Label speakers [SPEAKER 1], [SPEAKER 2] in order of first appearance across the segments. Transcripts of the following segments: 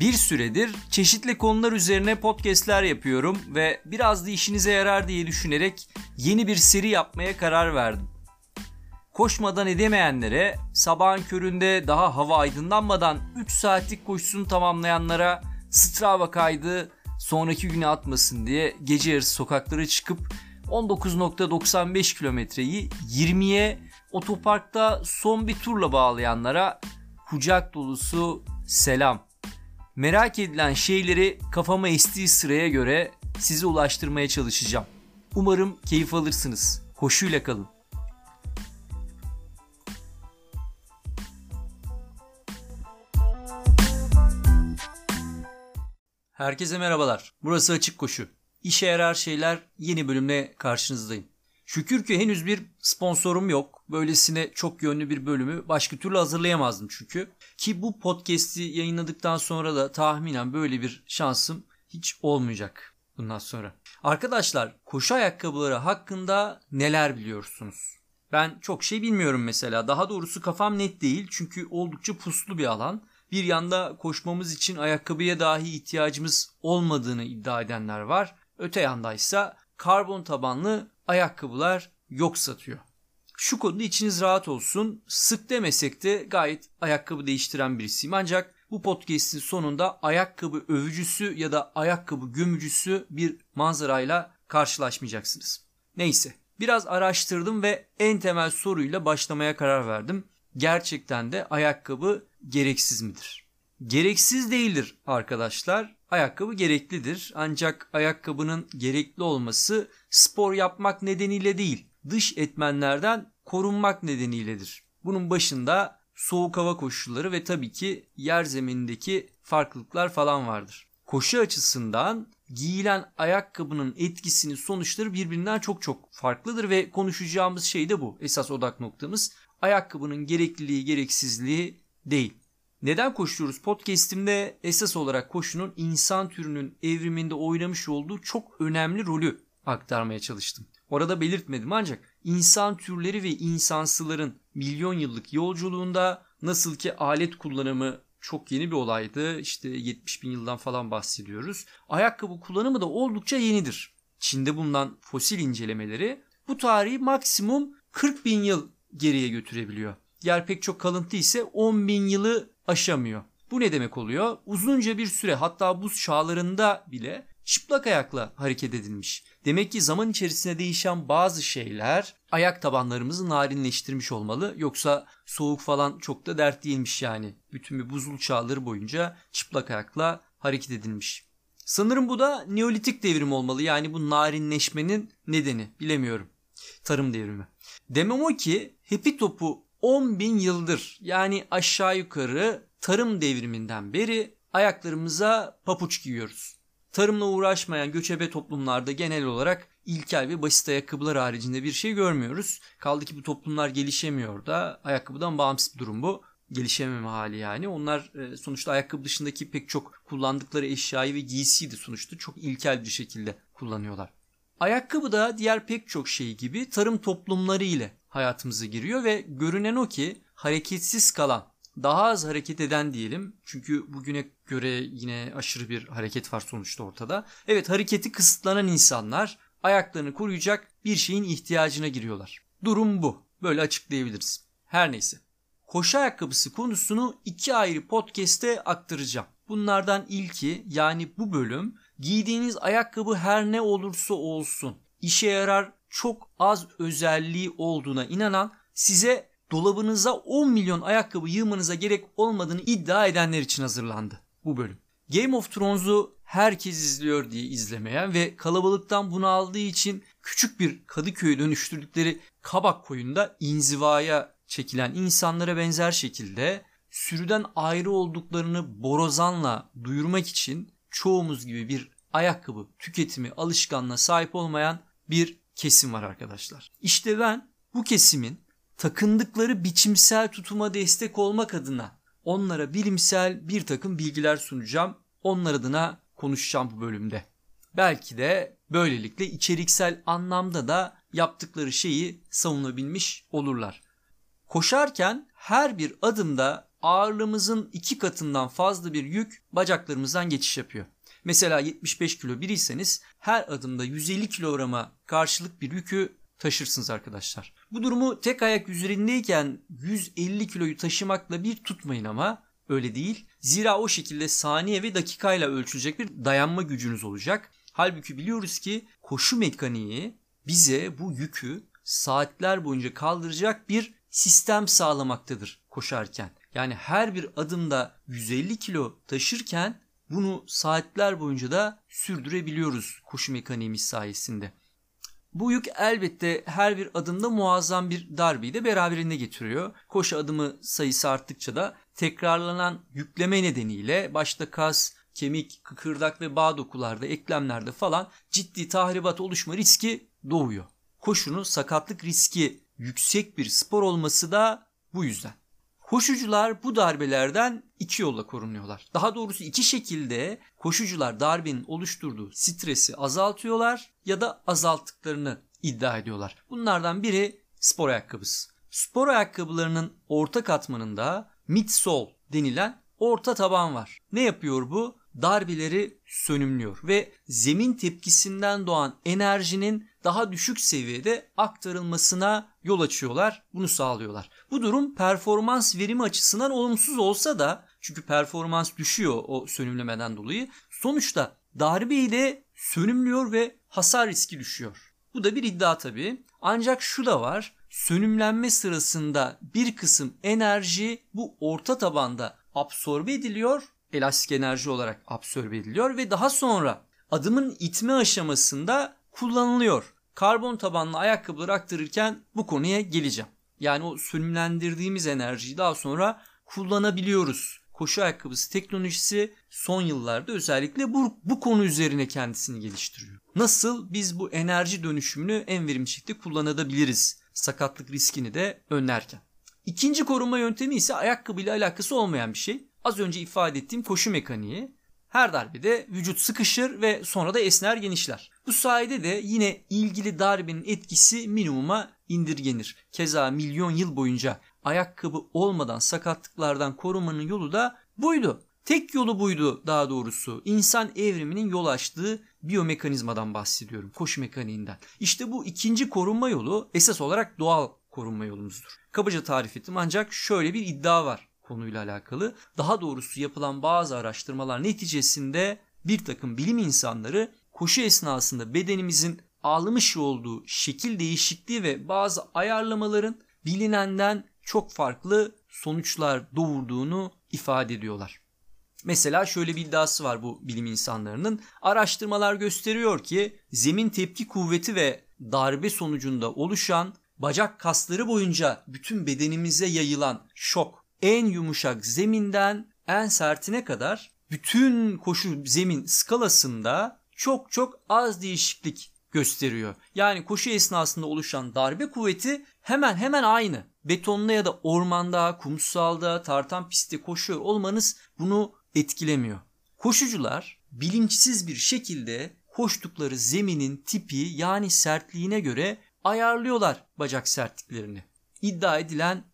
[SPEAKER 1] Bir süredir çeşitli konular üzerine podcastler yapıyorum ve biraz da işinize yarar diye düşünerek yeni bir seri yapmaya karar verdim. Koşmadan edemeyenlere, sabahın köründe daha hava aydınlanmadan 3 saatlik koşusunu tamamlayanlara Strava kaydı sonraki güne atmasın diye gece yarısı sokaklara çıkıp 19.95 kilometreyi 20'ye otoparkta son bir turla bağlayanlara kucak dolusu selam. Merak edilen şeyleri kafama estiği sıraya göre size ulaştırmaya çalışacağım. Umarım keyif alırsınız. Koşuyla kalın. Herkese merhabalar. Burası Açık Koşu. İşe yarar şeyler yeni bölümle karşınızdayım. Şükür ki henüz bir sponsorum yok. Böylesine çok yönlü bir bölümü başka türlü hazırlayamazdım çünkü. Ki bu podcast'i yayınladıktan sonra da tahminen böyle bir şansım hiç olmayacak bundan sonra. Arkadaşlar koşu ayakkabıları hakkında neler biliyorsunuz? Ben çok şey bilmiyorum mesela. Daha doğrusu kafam net değil çünkü oldukça puslu bir alan. Bir yanda koşmamız için ayakkabıya dahi ihtiyacımız olmadığını iddia edenler var. Öte yandaysa karbon tabanlı ayakkabılar yok satıyor. Şu konuda içiniz rahat olsun. Sık demesek de gayet ayakkabı değiştiren birisiyim. Ancak bu podcast'in sonunda ayakkabı övücüsü ya da ayakkabı gömücüsü bir manzarayla karşılaşmayacaksınız. Neyse biraz araştırdım ve en temel soruyla başlamaya karar verdim. Gerçekten de ayakkabı gereksiz midir? Gereksiz değildir arkadaşlar. Ayakkabı gereklidir. Ancak ayakkabının gerekli olması spor yapmak nedeniyle değil, dış etmenlerden korunmak nedeniyledir. Bunun başında soğuk hava koşulları ve tabii ki yer zeminindeki farklılıklar falan vardır. Koşu açısından giyilen ayakkabının etkisini sonuçları birbirinden çok çok farklıdır ve konuşacağımız şey de bu. Esas odak noktamız ayakkabının gerekliliği gereksizliği değil. Neden koşuyoruz? Podcast'imde esas olarak koşunun insan türünün evriminde oynamış olduğu çok önemli rolü aktarmaya çalıştım. Orada belirtmedim ancak insan türleri ve insansıların milyon yıllık yolculuğunda nasıl ki alet kullanımı çok yeni bir olaydı. İşte 70 bin yıldan falan bahsediyoruz. Ayakkabı kullanımı da oldukça yenidir. Çin'de bulunan fosil incelemeleri bu tarihi maksimum 40 bin yıl geriye götürebiliyor. Diğer pek çok kalıntı ise 10 bin yılı aşamıyor. Bu ne demek oluyor? Uzunca bir süre hatta buz çağlarında bile çıplak ayakla hareket edilmiş. Demek ki zaman içerisinde değişen bazı şeyler ayak tabanlarımızı narinleştirmiş olmalı. Yoksa soğuk falan çok da dert değilmiş yani. Bütün bir buzul çağları boyunca çıplak ayakla hareket edilmiş. Sanırım bu da Neolitik devrim olmalı. Yani bu narinleşmenin nedeni bilemiyorum. Tarım devrimi. Demem o ki hepi topu 10 bin yıldır yani aşağı yukarı tarım devriminden beri ayaklarımıza papuç giyiyoruz. Tarımla uğraşmayan göçebe toplumlarda genel olarak ilkel ve basit ayakkabılar haricinde bir şey görmüyoruz. Kaldı ki bu toplumlar gelişemiyor da ayakkabıdan bağımsız bir durum bu. Gelişememe hali yani. Onlar e, sonuçta ayakkabı dışındaki pek çok kullandıkları eşyayı ve giysiyi de sonuçta çok ilkel bir şekilde kullanıyorlar. Ayakkabı da diğer pek çok şey gibi tarım toplumları ile hayatımıza giriyor ve görünen o ki hareketsiz kalan, daha az hareket eden diyelim. Çünkü bugüne göre yine aşırı bir hareket var sonuçta ortada. Evet hareketi kısıtlanan insanlar ayaklarını koruyacak bir şeyin ihtiyacına giriyorlar. Durum bu. Böyle açıklayabiliriz. Her neyse. Koşu ayakkabısı konusunu iki ayrı podcast'te aktaracağım. Bunlardan ilki yani bu bölüm giydiğiniz ayakkabı her ne olursa olsun işe yarar çok az özelliği olduğuna inanan size dolabınıza 10 milyon ayakkabı yığmanıza gerek olmadığını iddia edenler için hazırlandı bu bölüm. Game of Thrones'u herkes izliyor diye izlemeyen ve kalabalıktan bunu aldığı için küçük bir Kadıköy'e dönüştürdükleri Kabak koyunda inzivaya çekilen insanlara benzer şekilde sürüden ayrı olduklarını borazanla duyurmak için çoğumuz gibi bir ayakkabı tüketimi alışkanlığına sahip olmayan bir kesim var arkadaşlar. İşte ben bu kesimin takındıkları biçimsel tutuma destek olmak adına onlara bilimsel bir takım bilgiler sunacağım. Onlar adına konuşacağım bu bölümde. Belki de böylelikle içeriksel anlamda da yaptıkları şeyi savunabilmiş olurlar. Koşarken her bir adımda ağırlığımızın iki katından fazla bir yük bacaklarımızdan geçiş yapıyor. Mesela 75 kilo biriyseniz her adımda 150 kilograma karşılık bir yükü taşırsınız arkadaşlar. Bu durumu tek ayak üzerindeyken 150 kiloyu taşımakla bir tutmayın ama öyle değil. Zira o şekilde saniye ve dakikayla ölçülecek bir dayanma gücünüz olacak. Halbuki biliyoruz ki koşu mekaniği bize bu yükü saatler boyunca kaldıracak bir sistem sağlamaktadır koşarken. Yani her bir adımda 150 kilo taşırken bunu saatler boyunca da sürdürebiliyoruz koşu mekaniğimiz sayesinde. Bu yük elbette her bir adımda muazzam bir darbeyi de beraberinde getiriyor. Koşu adımı sayısı arttıkça da tekrarlanan yükleme nedeniyle başta kas, kemik, kıkırdak ve bağ dokularda, eklemlerde falan ciddi tahribat oluşma riski doğuyor. Koşunun sakatlık riski yüksek bir spor olması da bu yüzden. Koşucular bu darbelerden iki yolla korunuyorlar. Daha doğrusu iki şekilde koşucular darbenin oluşturduğu stresi azaltıyorlar ya da azalttıklarını iddia ediyorlar. Bunlardan biri spor ayakkabısı. Spor ayakkabılarının orta katmanında midsole denilen orta taban var. Ne yapıyor bu? Darbeleri sönümlüyor ve zemin tepkisinden doğan enerjinin daha düşük seviyede aktarılmasına yol açıyorlar. Bunu sağlıyorlar. Bu durum performans verimi açısından olumsuz olsa da çünkü performans düşüyor o sönümlemeden dolayı. Sonuçta darbeyi de sönümlüyor ve hasar riski düşüyor. Bu da bir iddia tabii. Ancak şu da var. Sönümlenme sırasında bir kısım enerji bu orta tabanda absorbe ediliyor. Elastik enerji olarak absorbe ediliyor ve daha sonra adımın itme aşamasında kullanılıyor. Karbon tabanlı ayakkabıları aktarırken bu konuya geleceğim. Yani o sönümlendirdiğimiz enerjiyi daha sonra kullanabiliyoruz. Koşu ayakkabısı teknolojisi son yıllarda özellikle bu, bu konu üzerine kendisini geliştiriyor. Nasıl biz bu enerji dönüşümünü en verimli şekilde kullanabiliriz? Sakatlık riskini de önlerken. İkinci koruma yöntemi ise ayakkabıyla alakası olmayan bir şey. Az önce ifade ettiğim koşu mekaniği. Her darbede vücut sıkışır ve sonra da esner genişler. Bu sayede de yine ilgili darbenin etkisi minimuma indirgenir. Keza milyon yıl boyunca ayakkabı olmadan sakatlıklardan korumanın yolu da buydu. Tek yolu buydu daha doğrusu. İnsan evriminin yol açtığı biyomekanizmadan bahsediyorum. Koşu mekaniğinden. İşte bu ikinci korunma yolu esas olarak doğal korunma yolumuzdur. Kabaca tarif ettim ancak şöyle bir iddia var konuyla alakalı. Daha doğrusu yapılan bazı araştırmalar neticesinde bir takım bilim insanları koşu esnasında bedenimizin almış olduğu şekil değişikliği ve bazı ayarlamaların bilinenden çok farklı sonuçlar doğurduğunu ifade ediyorlar. Mesela şöyle bir iddiası var bu bilim insanlarının. Araştırmalar gösteriyor ki zemin tepki kuvveti ve darbe sonucunda oluşan bacak kasları boyunca bütün bedenimize yayılan şok en yumuşak zeminden en sertine kadar bütün koşu zemin skalasında çok çok az değişiklik gösteriyor. Yani koşu esnasında oluşan darbe kuvveti hemen hemen aynı. Betonda ya da ormanda, kumsalda, tartan pistte koşuyor olmanız bunu etkilemiyor. Koşucular bilinçsiz bir şekilde koştukları zeminin tipi yani sertliğine göre ayarlıyorlar bacak sertliklerini. İddia edilen.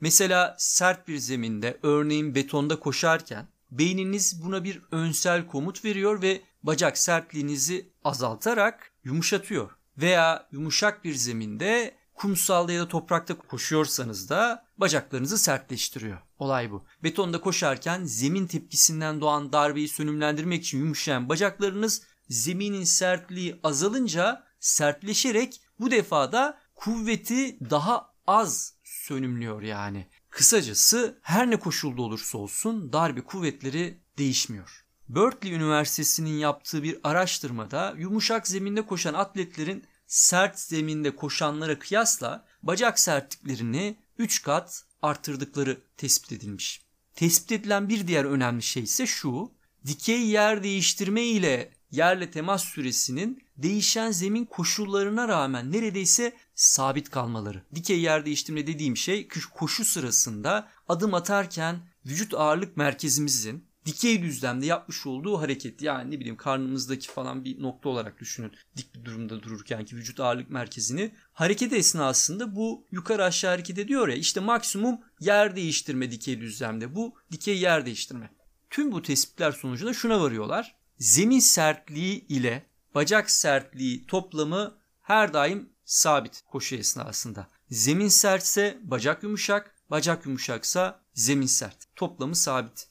[SPEAKER 1] Mesela sert bir zeminde örneğin betonda koşarken beyniniz buna bir önsel komut veriyor ve bacak sertliğinizi azaltarak yumuşatıyor. Veya yumuşak bir zeminde kumsalda ya da toprakta koşuyorsanız da bacaklarınızı sertleştiriyor. Olay bu. Betonda koşarken zemin tepkisinden doğan darbeyi sönümlendirmek için yumuşayan bacaklarınız zeminin sertliği azalınca sertleşerek bu defa da kuvveti daha az sönümlüyor yani. Kısacası her ne koşulda olursa olsun darbe kuvvetleri değişmiyor. Berkeley Üniversitesi'nin yaptığı bir araştırmada yumuşak zeminde koşan atletlerin sert zeminde koşanlara kıyasla bacak sertliklerini 3 kat arttırdıkları tespit edilmiş. Tespit edilen bir diğer önemli şey ise şu. Dikey yer değiştirme ile yerle temas süresinin değişen zemin koşullarına rağmen neredeyse sabit kalmaları. Dikey yer değiştirme dediğim şey koşu sırasında adım atarken vücut ağırlık merkezimizin dikey düzlemde yapmış olduğu hareket. Yani ne bileyim karnımızdaki falan bir nokta olarak düşünün. Dik bir durumda dururken ki vücut ağırlık merkezini. Hareket esnasında bu yukarı aşağı hareket ediyor ya işte maksimum yer değiştirme dikey düzlemde. Bu dikey yer değiştirme. Tüm bu tespitler sonucunda şuna varıyorlar. Zemin sertliği ile bacak sertliği toplamı her daim sabit koşu esnasında. Zemin sertse bacak yumuşak, bacak yumuşaksa zemin sert. Toplamı sabit.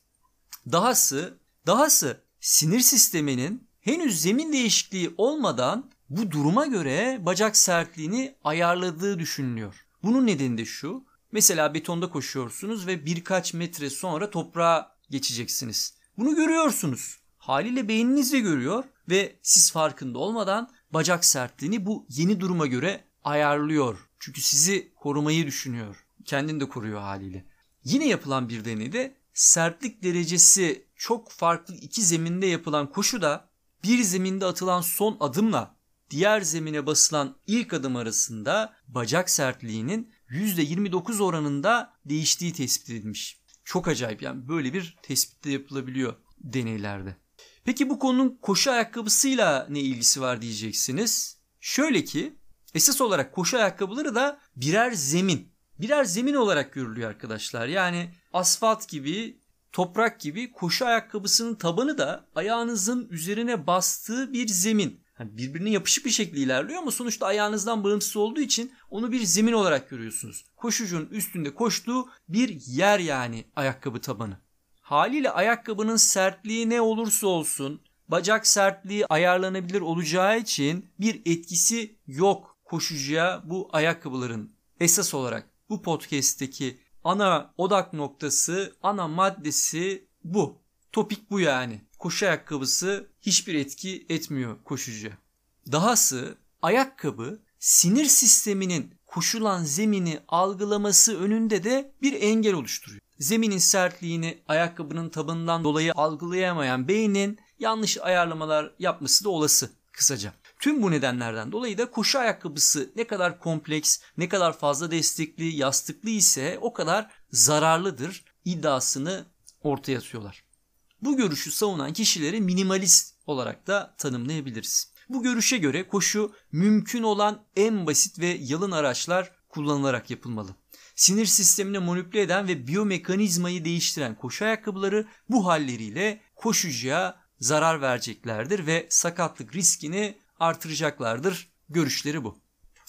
[SPEAKER 1] Dahası, dahası sinir sisteminin henüz zemin değişikliği olmadan bu duruma göre bacak sertliğini ayarladığı düşünülüyor. Bunun nedeni de şu. Mesela betonda koşuyorsunuz ve birkaç metre sonra toprağa geçeceksiniz. Bunu görüyorsunuz. Haliyle beyniniz de görüyor ve siz farkında olmadan bacak sertliğini bu yeni duruma göre ayarlıyor. Çünkü sizi korumayı düşünüyor. Kendini de koruyor haliyle. Yine yapılan bir deneyde sertlik derecesi çok farklı iki zeminde yapılan koşuda bir zeminde atılan son adımla diğer zemine basılan ilk adım arasında bacak sertliğinin %29 oranında değiştiği tespit edilmiş. Çok acayip yani böyle bir tespit de yapılabiliyor deneylerde. Peki bu konunun koşu ayakkabısıyla ne ilgisi var diyeceksiniz. Şöyle ki esas olarak koşu ayakkabıları da birer zemin. Birer zemin olarak görülüyor arkadaşlar. Yani asfalt gibi, toprak gibi koşu ayakkabısının tabanı da ayağınızın üzerine bastığı bir zemin. Yani birbirine yapışık bir şekilde ilerliyor ama sonuçta ayağınızdan bağımsız olduğu için onu bir zemin olarak görüyorsunuz. Koşucunun üstünde koştuğu bir yer yani ayakkabı tabanı. Haliyle ayakkabının sertliği ne olursa olsun bacak sertliği ayarlanabilir olacağı için bir etkisi yok koşucuya bu ayakkabıların. Esas olarak bu podcast'teki ana odak noktası, ana maddesi bu. Topik bu yani. Koşu ayakkabısı hiçbir etki etmiyor koşucuya. Dahası ayakkabı sinir sisteminin koşulan zemini algılaması önünde de bir engel oluşturuyor. Zeminin sertliğini ayakkabının tabanından dolayı algılayamayan beynin yanlış ayarlamalar yapması da olası kısaca. Tüm bu nedenlerden dolayı da koşu ayakkabısı ne kadar kompleks, ne kadar fazla destekli, yastıklı ise o kadar zararlıdır iddiasını ortaya atıyorlar. Bu görüşü savunan kişileri minimalist olarak da tanımlayabiliriz. Bu görüşe göre koşu mümkün olan en basit ve yalın araçlar kullanılarak yapılmalı. Sinir sistemini manipüle eden ve biyomekanizmayı değiştiren koşu ayakkabıları bu halleriyle koşucuya zarar vereceklerdir ve sakatlık riskini artıracaklardır. Görüşleri bu.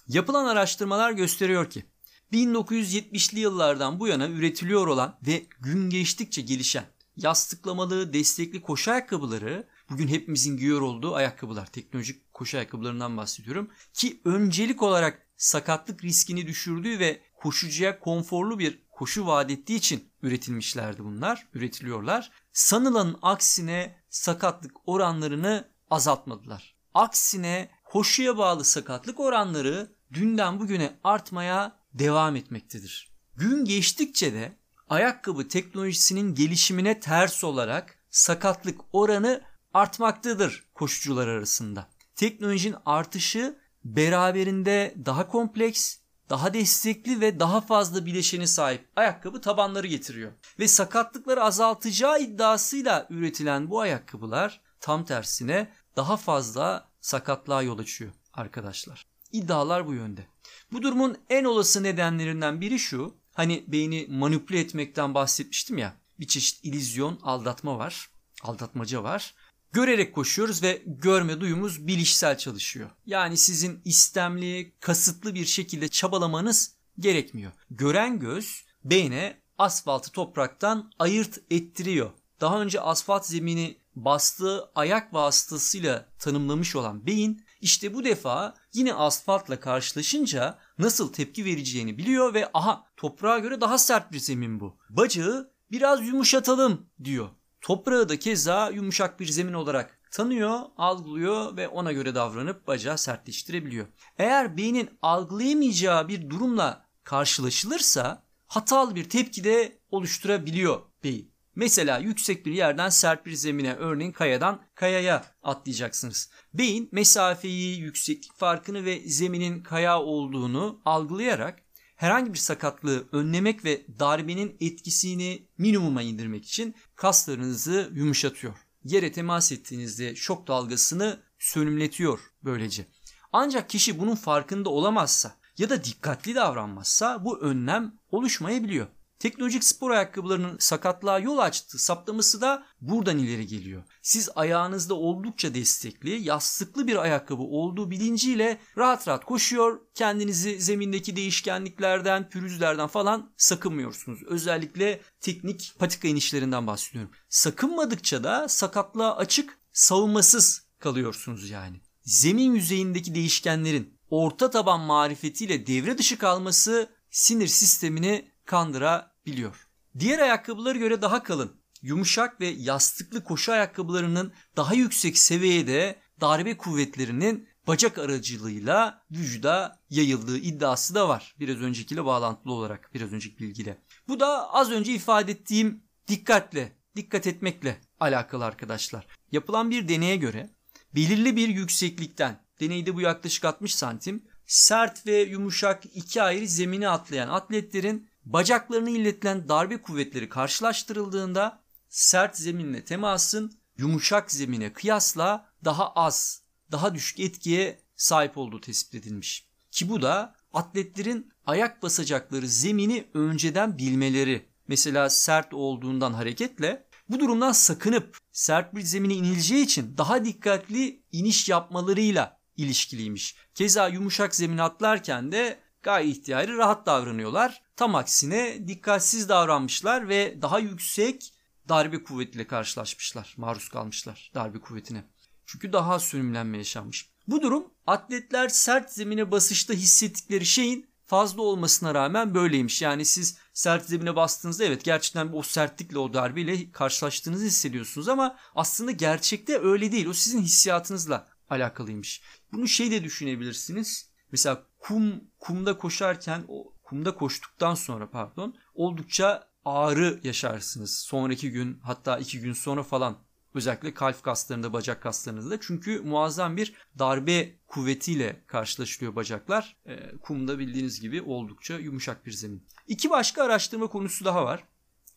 [SPEAKER 1] Yapılan araştırmalar gösteriyor ki 1970'li yıllardan bu yana üretiliyor olan ve gün geçtikçe gelişen yastıklamalı, destekli koşu ayakkabıları bugün hepimizin giyiyor olduğu ayakkabılar. Teknolojik koşu ayakkabılarından bahsediyorum. Ki öncelik olarak sakatlık riskini düşürdüğü ve koşucuya konforlu bir koşu vaat ettiği için üretilmişlerdi bunlar, üretiliyorlar. Sanılanın aksine sakatlık oranlarını azaltmadılar. Aksine koşuya bağlı sakatlık oranları dünden bugüne artmaya devam etmektedir. Gün geçtikçe de ayakkabı teknolojisinin gelişimine ters olarak sakatlık oranı artmaktadır koşucular arasında. Teknolojinin artışı beraberinde daha kompleks, daha destekli ve daha fazla bileşeni sahip ayakkabı tabanları getiriyor. Ve sakatlıkları azaltacağı iddiasıyla üretilen bu ayakkabılar tam tersine daha fazla sakatlığa yol açıyor arkadaşlar. İddialar bu yönde. Bu durumun en olası nedenlerinden biri şu. Hani beyni manipüle etmekten bahsetmiştim ya. Bir çeşit ilizyon, aldatma var. Aldatmaca var. Görerek koşuyoruz ve görme duyumuz bilişsel çalışıyor. Yani sizin istemli, kasıtlı bir şekilde çabalamanız gerekmiyor. Gören göz beyne asfaltı topraktan ayırt ettiriyor. Daha önce asfalt zemini bastığı ayak vasıtasıyla tanımlamış olan beyin işte bu defa yine asfaltla karşılaşınca nasıl tepki vereceğini biliyor ve aha toprağa göre daha sert bir zemin bu. Bacağı biraz yumuşatalım diyor. Toprağı da keza yumuşak bir zemin olarak tanıyor, algılıyor ve ona göre davranıp bacağı sertleştirebiliyor. Eğer beynin algılayamayacağı bir durumla karşılaşılırsa hatalı bir tepki de oluşturabiliyor beyin. Mesela yüksek bir yerden sert bir zemine örneğin kayadan kayaya atlayacaksınız. Beyin mesafeyi, yükseklik farkını ve zeminin kaya olduğunu algılayarak herhangi bir sakatlığı önlemek ve darbenin etkisini minimuma indirmek için kaslarınızı yumuşatıyor. Yere temas ettiğinizde şok dalgasını sönümletiyor böylece. Ancak kişi bunun farkında olamazsa ya da dikkatli davranmazsa bu önlem oluşmayabiliyor. Teknolojik spor ayakkabılarının sakatlığa yol açtığı saptaması da buradan ileri geliyor. Siz ayağınızda oldukça destekli, yastıklı bir ayakkabı olduğu bilinciyle rahat rahat koşuyor, kendinizi zemindeki değişkenliklerden, pürüzlerden falan sakınmıyorsunuz. Özellikle teknik patika inişlerinden bahsediyorum. Sakınmadıkça da sakatlığa açık, savunmasız kalıyorsunuz yani. Zemin yüzeyindeki değişkenlerin orta taban marifetiyle devre dışı kalması sinir sistemini kandırabiliyor. Diğer ayakkabılara göre daha kalın, yumuşak ve yastıklı koşu ayakkabılarının daha yüksek seviyede darbe kuvvetlerinin bacak aracılığıyla vücuda yayıldığı iddiası da var. Biraz öncekiyle bağlantılı olarak, biraz önceki bilgiyle. Bu da az önce ifade ettiğim dikkatle, dikkat etmekle alakalı arkadaşlar. Yapılan bir deneye göre belirli bir yükseklikten, deneyde bu yaklaşık 60 santim, sert ve yumuşak iki ayrı zemini atlayan atletlerin bacaklarını illetilen darbe kuvvetleri karşılaştırıldığında sert zeminle temasın yumuşak zemine kıyasla daha az, daha düşük etkiye sahip olduğu tespit edilmiş. Ki bu da atletlerin ayak basacakları zemini önceden bilmeleri. Mesela sert olduğundan hareketle bu durumdan sakınıp sert bir zemine inileceği için daha dikkatli iniş yapmalarıyla ilişkiliymiş. Keza yumuşak zemin atlarken de gayet ihtiyari rahat davranıyorlar. Tam aksine dikkatsiz davranmışlar ve daha yüksek darbe kuvvetiyle karşılaşmışlar. Maruz kalmışlar darbe kuvvetine. Çünkü daha az yaşanmış. Bu durum atletler sert zemine basışta hissettikleri şeyin fazla olmasına rağmen böyleymiş. Yani siz sert zemine bastığınızda evet gerçekten o sertlikle o darbeyle karşılaştığınızı hissediyorsunuz ama aslında gerçekte öyle değil. O sizin hissiyatınızla alakalıymış. Bunu şey de düşünebilirsiniz. Mesela kum kumda koşarken o kumda koştuktan sonra pardon oldukça ağrı yaşarsınız. Sonraki gün hatta iki gün sonra falan özellikle kalp kaslarında bacak kaslarınızda çünkü muazzam bir darbe kuvvetiyle karşılaşılıyor bacaklar. E, kumda bildiğiniz gibi oldukça yumuşak bir zemin. İki başka araştırma konusu daha var.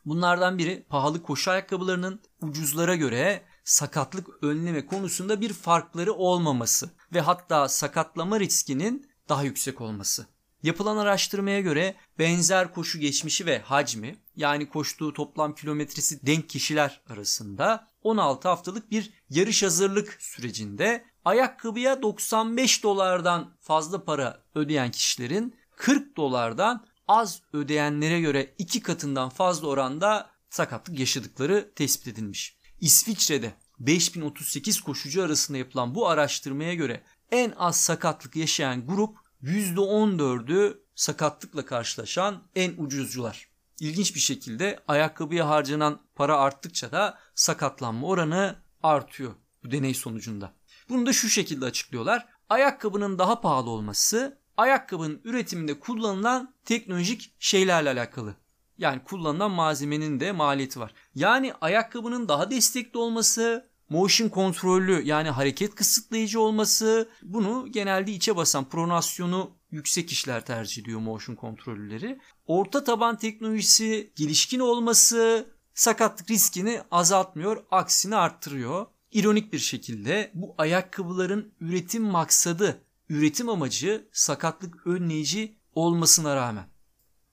[SPEAKER 1] Bunlardan biri pahalı koşu ayakkabılarının ucuzlara göre sakatlık önleme konusunda bir farkları olmaması ve hatta sakatlama riskinin daha yüksek olması. Yapılan araştırmaya göre benzer koşu geçmişi ve hacmi yani koştuğu toplam kilometresi denk kişiler arasında 16 haftalık bir yarış hazırlık sürecinde ayakkabıya 95 dolardan fazla para ödeyen kişilerin 40 dolardan az ödeyenlere göre iki katından fazla oranda sakatlık yaşadıkları tespit edilmiş. İsviçre'de 5038 koşucu arasında yapılan bu araştırmaya göre en az sakatlık yaşayan grup %14'ü sakatlıkla karşılaşan en ucuzcular. İlginç bir şekilde ayakkabıya harcanan para arttıkça da sakatlanma oranı artıyor bu deney sonucunda. Bunu da şu şekilde açıklıyorlar. Ayakkabının daha pahalı olması ayakkabının üretiminde kullanılan teknolojik şeylerle alakalı. Yani kullanılan malzemenin de maliyeti var. Yani ayakkabının daha destekli olması, motion kontrollü yani hareket kısıtlayıcı olması bunu genelde içe basan pronasyonu yüksek işler tercih ediyor motion kontrolleri. Orta taban teknolojisi gelişkin olması sakatlık riskini azaltmıyor, aksine arttırıyor. İronik bir şekilde bu ayakkabıların üretim maksadı, üretim amacı sakatlık önleyici olmasına rağmen.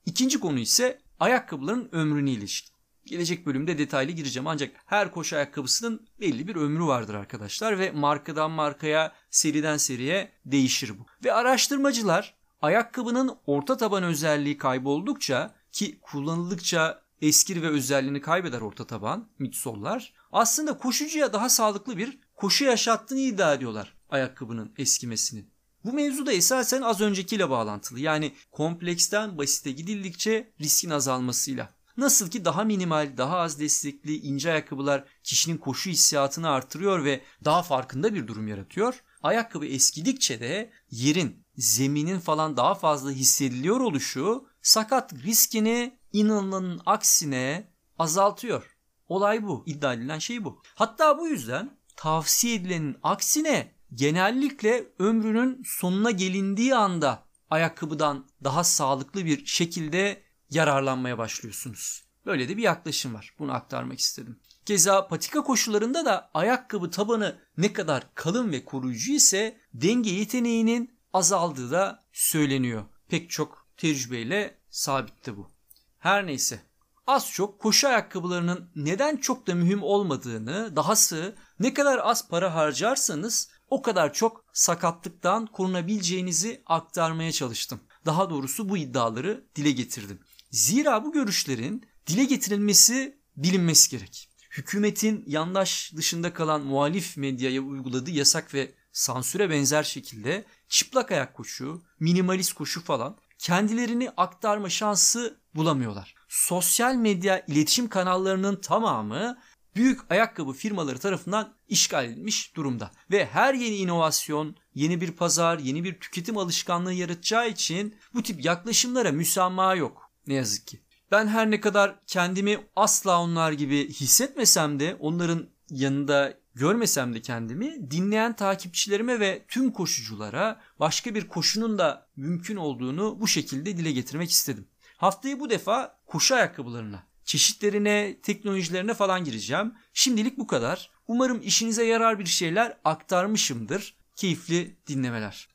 [SPEAKER 1] İkinci konu ise ayakkabıların ömrüne ilişkin. Gelecek bölümde detaylı gireceğim ancak her koşu ayakkabısının belli bir ömrü vardır arkadaşlar ve markadan markaya, seriden seriye değişir bu. Ve araştırmacılar ayakkabının orta taban özelliği kayboldukça ki kullanıldıkça eskir ve özelliğini kaybeder orta taban, midsollar. Aslında koşucuya daha sağlıklı bir koşu yaşattığını iddia ediyorlar ayakkabının eskimesinin. Bu mevzu da esasen az öncekiyle bağlantılı. Yani kompleksten basite gidildikçe riskin azalmasıyla. Nasıl ki daha minimal, daha az destekli ince ayakkabılar kişinin koşu hissiyatını artırıyor ve daha farkında bir durum yaratıyor. Ayakkabı eskidikçe de yerin, zeminin falan daha fazla hissediliyor oluşu sakat riskini inanılanın aksine azaltıyor. Olay bu. İddia edilen şey bu. Hatta bu yüzden tavsiye edilenin aksine genellikle ömrünün sonuna gelindiği anda ayakkabıdan daha sağlıklı bir şekilde yararlanmaya başlıyorsunuz. Böyle de bir yaklaşım var. Bunu aktarmak istedim. Keza patika koşularında da ayakkabı tabanı ne kadar kalın ve koruyucu ise denge yeteneğinin azaldığı da söyleniyor. Pek çok tecrübeyle sabitti bu. Her neyse az çok koşu ayakkabılarının neden çok da mühim olmadığını, dahası ne kadar az para harcarsanız o kadar çok sakatlıktan korunabileceğinizi aktarmaya çalıştım. Daha doğrusu bu iddiaları dile getirdim. Zira bu görüşlerin dile getirilmesi bilinmesi gerek. Hükümetin yandaş dışında kalan muhalif medyaya uyguladığı yasak ve sansüre benzer şekilde çıplak ayak koşu, minimalist koşu falan kendilerini aktarma şansı bulamıyorlar. Sosyal medya iletişim kanallarının tamamı büyük ayakkabı firmaları tarafından işgal edilmiş durumda. Ve her yeni inovasyon, yeni bir pazar, yeni bir tüketim alışkanlığı yaratacağı için bu tip yaklaşımlara müsamaha yok. Ne yazık ki. Ben her ne kadar kendimi asla onlar gibi hissetmesem de onların yanında görmesem de kendimi dinleyen takipçilerime ve tüm koşuculara başka bir koşunun da mümkün olduğunu bu şekilde dile getirmek istedim. Haftayı bu defa koşu ayakkabılarına, çeşitlerine, teknolojilerine falan gireceğim. Şimdilik bu kadar. Umarım işinize yarar bir şeyler aktarmışımdır. Keyifli dinlemeler.